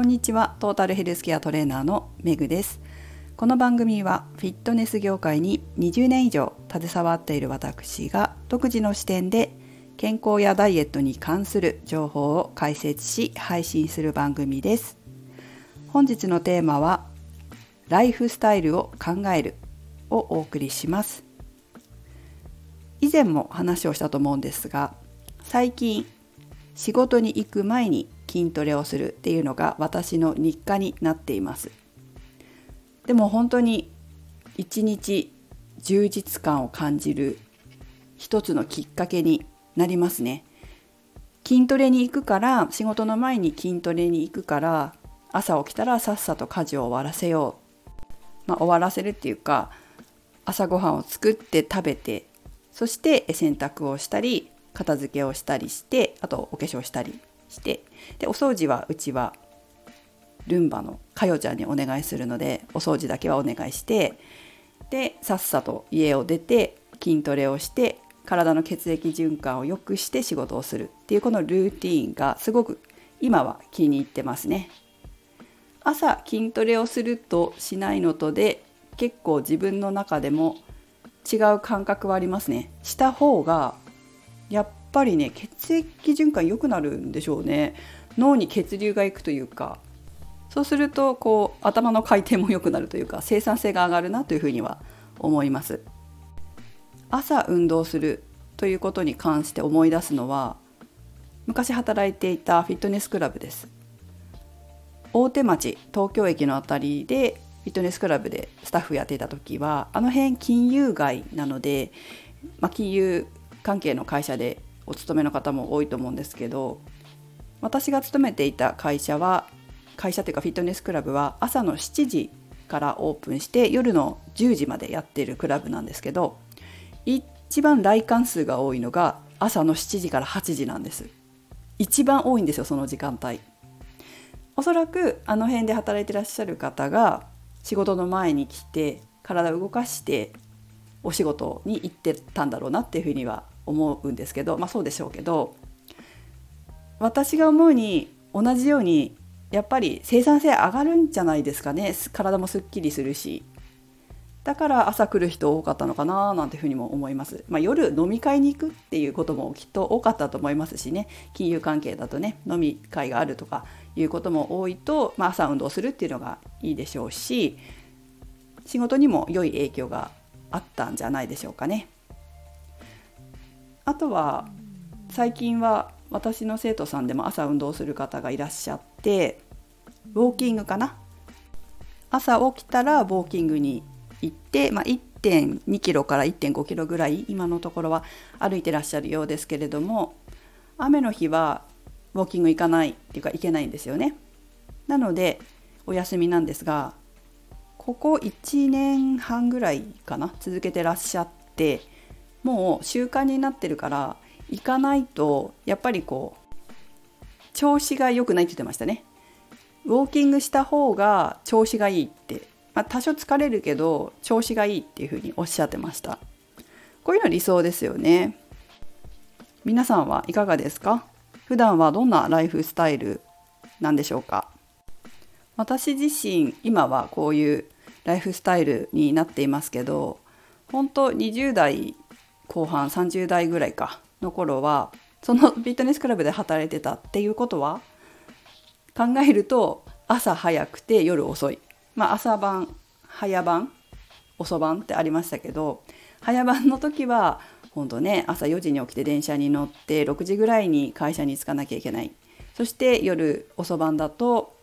こんにちは。トータルヘルスケアトレーナーのメグです。この番組はフィットネス業界に20年以上携わっている私が独自の視点で健康やダイエットに関する情報を解説し配信する番組です。本日のテーマはライフスタイルを考えるをお送りします。以前も話をしたと思うんですが最近仕事に行く前に筋トレをするっていうのが私の日課になっています。でも本当に一日充実感を感じる一つのきっかけになりますね。筋トレに行くから仕事の前に筋トレに行くから朝起きたらさっさと家事を終わらせよう、まあ、終わらせるっていうか朝ごはんを作って食べてそして洗濯をしたり片付けをしたりしてあとお化粧したりしてでお掃除はうちはルンバのかよちゃんにお願いするのでお掃除だけはお願いしてでさっさと家を出て筋トレをして体の血液循環を良くして仕事をするっていうこのルーティーンがすごく今は気に入ってますね。朝筋トレをするとしないのとで結構自分の中でも違う感覚はありますね。した方がやっぱりね血液循環良くなるんでしょうね。脳に血流がいくというか。そうするとこう頭の回転も良くなるというか生産性が上がるなというふうには思います。朝運動するということに関して思い出すのは昔働いていたフィットネスクラブです。大手町東京駅の辺りでフィットネスクラブでスタッフやってた時はあの辺金融街なので、まあ、金融関係の会社でお勤めの方も多いと思うんですけど私が勤めていた会社は会社というかフィットネスクラブは朝の7時からオープンして夜の10時までやってるクラブなんですけど一番来館数が多いのが朝の7時から8時なんです。一番多いんですよその時間帯。おそらくあの辺で働いてらっしゃる方が仕事の前に来て体を動かしてお仕事に行ってたんだろうなっていうふうには思うんですけどまあそうでしょうけど私が思うに同じようにやっぱり生産性上がるんじゃないですかね。体もすっきりするし。だから朝来る人多かったのかななんていうふうにも思います、まあ、夜飲み会に行くっていうこともきっと多かったと思いますしね。金融関係だとね飲み会があるとかいうことも多いと、まあ、朝運動するっていうのがいいでしょうし仕事にも良い影響があったんじゃないでしょうかね。あとは最近は私の生徒さんでも朝運動する方がいらっしゃってウォーキングかな？朝起きたらウォーキングに行って、まあ、1.2キロから1.5キロぐらい今のところは歩いてらっしゃるようですけれども雨の日はウォーキング行かないっていうか行けないんですよね。なのでお休みなんですがここ1年半ぐらいかな続けてらっしゃってもう習慣になってるから行かないとやっぱりこう調子が良くないって言ってましたね。ウォーキングした方が調子がいいって、まあ、多少疲れるけど調子がいいっていうふうにおっしゃってました。こういうの理想ですよね。皆さんはいかがですか？普段はどんなライフスタイルなんでしょうか？私自身今はこういうライフスタイルになっていますけど本当20代後半30代ぐらいかの頃はそのフィットネスクラブで働いてたっていうことは考えると朝早くて夜遅い、まあ、朝晩早晩遅番ってありましたけど早番の時は本当ね朝4時に起きて電車に乗って6時ぐらいに会社に着かなきゃいけない。そして夜遅番だと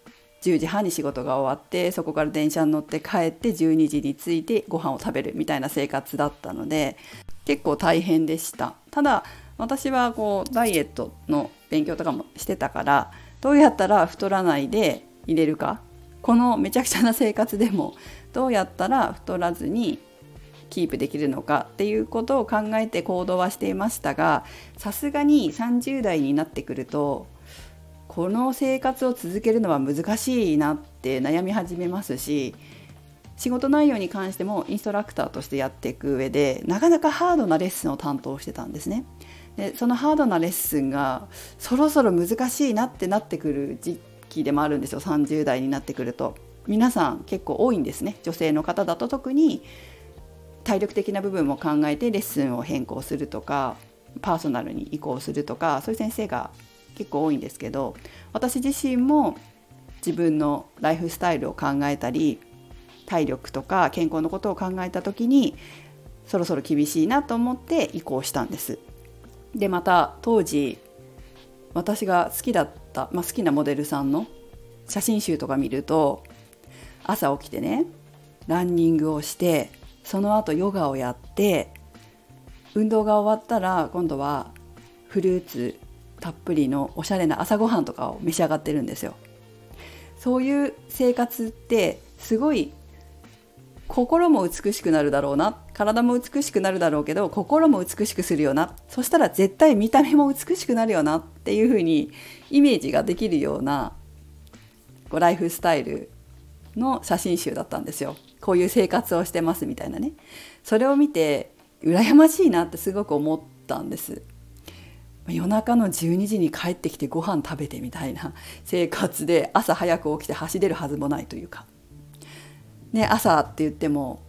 10時半に仕事が終わってそこから電車に乗って帰って12時に着いてご飯を食べるみたいな生活だったので結構大変でした。ただ私はこうダイエットの勉強とかもしてたからどうやったら太らないで入れるかこのめちゃくちゃな生活でもどうやったら太らずにキープできるのかっていうことを考えて行動はしていましたがさすがに30代になってくるとこの生活を続けるのは難しいなって悩み始めますし仕事内容に関してもインストラクターとしてやっていく上でなかなかハードなレッスンを担当してたんですね。でそのハードなレッスンがそろそろ難しいなってなってくる時期でもあるんですよ。30代になってくると。皆さん結構多いんですね。女性の方だと特に体力的な部分も考えてレッスンを変更するとかパーソナルに移行するとかそういう先生が結構多いんですけど私自身も自分のライフスタイルを考えたり体力とか健康のことを考えた時にそろそろ厳しいなと思って移行したんです。でまた当時私が好きだった、まあ、好きなモデルさんの写真集とか見ると朝起きてねランニングをしてその後ヨガをやって運動が終わったら今度はフルーツたっぷりのおしゃれな朝ごはんとかを召し上がってるんですよ。そういう生活ってすごい心も美しくなるだろうな。体も美しくなるだろうけど心も美しくするよな。そしたら絶対見た目も美しくなるよなっていうふうにイメージができるようなこうライフスタイルの写真集だったんですよ。こういう生活をしてますみたいなね。それを見て羨ましいなってすごく思ったんです。夜中の12時に帰ってきてご飯食べてみたいな生活で朝早く起きて走れるはずもないというか。ね、朝って言っても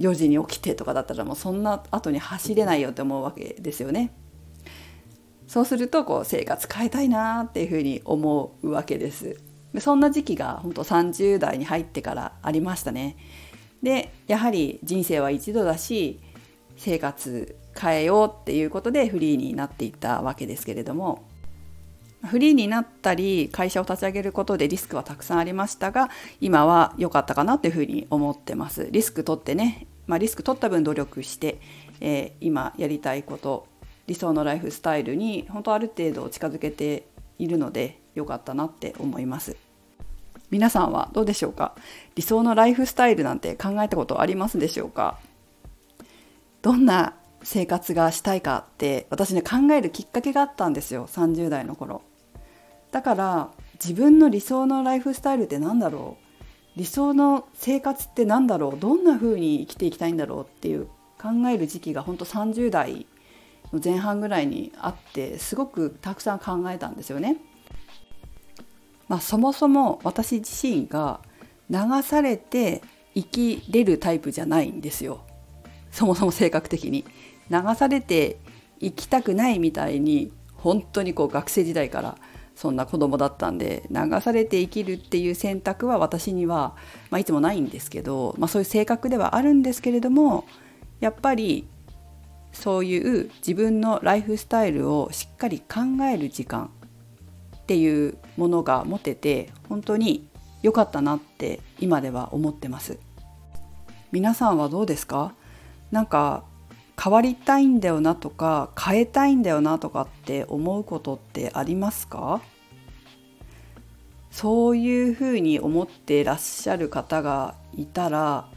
4時に起きてとかだったらもうそんな後に走れないよって思うわけですよね。そうするとこう生活変えたいなっていうふうに思うわけです。そんな時期が本当30代に入ってからありましたね。でやはり人生は一度だし生活変えようっていうことでフリーになっていったわけですけれどもフリーになったり会社を立ち上げることでリスクはたくさんありましたが今は良かったかなというふうに思ってます。リスク取ってね、まあ、リスク取った分努力して、えー、今やりたいこと理想のライフスタイルに本当ある程度近づけているので良かったなって思います。皆さんはどうでしょうか？理想のライフスタイルなんて考えたことありますでしょうか？どんな生活がしたいかって私ね考えるきっかけがあったんですよ。30代の頃。だから自分の理想のライフスタイルって何だろう？理想の生活って何だろう？どんな風に生きていきたいんだろうっていう考える時期が本当30代の前半ぐらいにあってすごくたくさん考えたんですよね。まあ、そもそも私自身が流されて生きれるタイプじゃないんですよ。そもそも性格的に。流されて生きたくないみたいに本当にこう学生時代からそんな子供だったんで流されて生きるっていう選択は私には、まあ、いつもないんですけど、まあ、そういう性格ではあるんですけれどもやっぱりそういう自分のライフスタイルをしっかり考える時間っていうものが持てて本当に良かったなって今では思ってます。皆さんはどうですか？なんか変わりたいんだよなとか変えたいんだよなとかって思うことってありますか？そういうふうに思っていらっしゃる方がいたら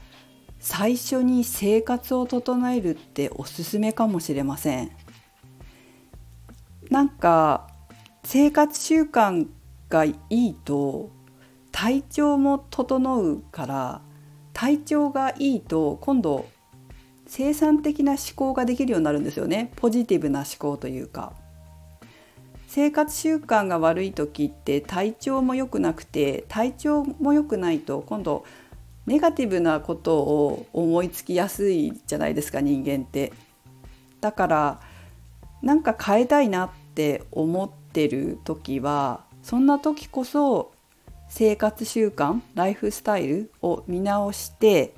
最初に生活を整えるっておすすめかもしれません。なんか生活習慣がいいと体調も整うから体調がいいと今度生産的な思考ができるようになるんですよね。ポジティブな思考というか。生活習慣が悪い時って体調も良くなくて体調も良くないと今度ネガティブなことを思いつきやすいじゃないですか人間って。だからなんか変えたいなって思ってる時はそんな時こそ生活習慣ライフスタイルを見直して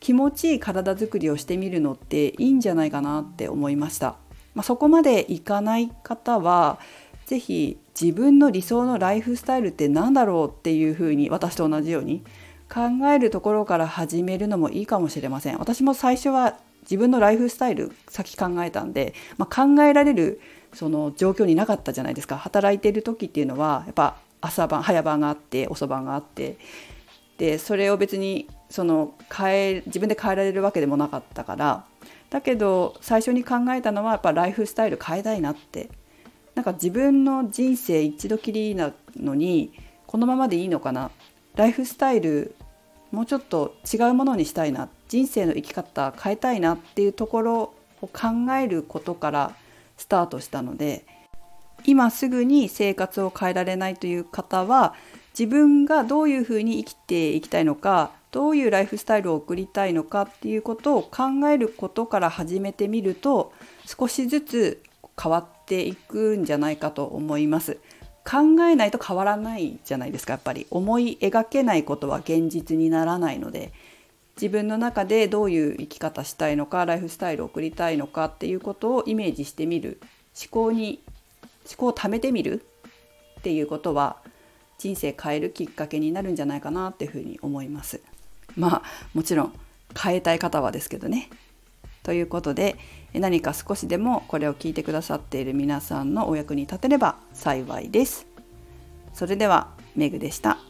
気持ちいい体づくりをしてみるのっていいんじゃないかなって思いました。まあ、そこまでいかない方は是非自分の理想のライフスタイルって何だろうっていうふうに私と同じように考えるところから始めるのもいいかもしれません。私も最初は自分のライフスタイル先考えたんで、まあ、考えられるその状況になかったじゃないですか働いてる時っていうのはやっぱ朝晩早晩があって遅番があってでそれを別にその変え自分で変えられるわけでもなかったからだけど最初に考えたのはやっぱライフスタイル変えたいなって。なんか自分の人生一度きりなのにこのままでいいのかな。ライフスタイルもうちょっと違うものにしたいな。人生の生き方変えたいなっていうところを考えることからスタートしたので今すぐに生活を変えられないという方は自分がどういうふうに生きていきたいのかどういうライフスタイルを送りたいのかっていうことを考えることから始めてみると少しずつ変わっていくんじゃないかと思います。考えないと変わらないじゃないですかやっぱり。思い描けないことは現実にならないので。自分の中でどういう生き方したいのかライフスタイルを送りたいのかっていうことをイメージしてみる。思考に思考を貯めてみるっていうことは人生変えるきっかけになるんじゃないかなっていうふうに思います。まあもちろん変えたい方はですけどね。ということで何か少しでもこれを聞いてくださっている皆さんのお役に立てれば幸いです。それではメグでした。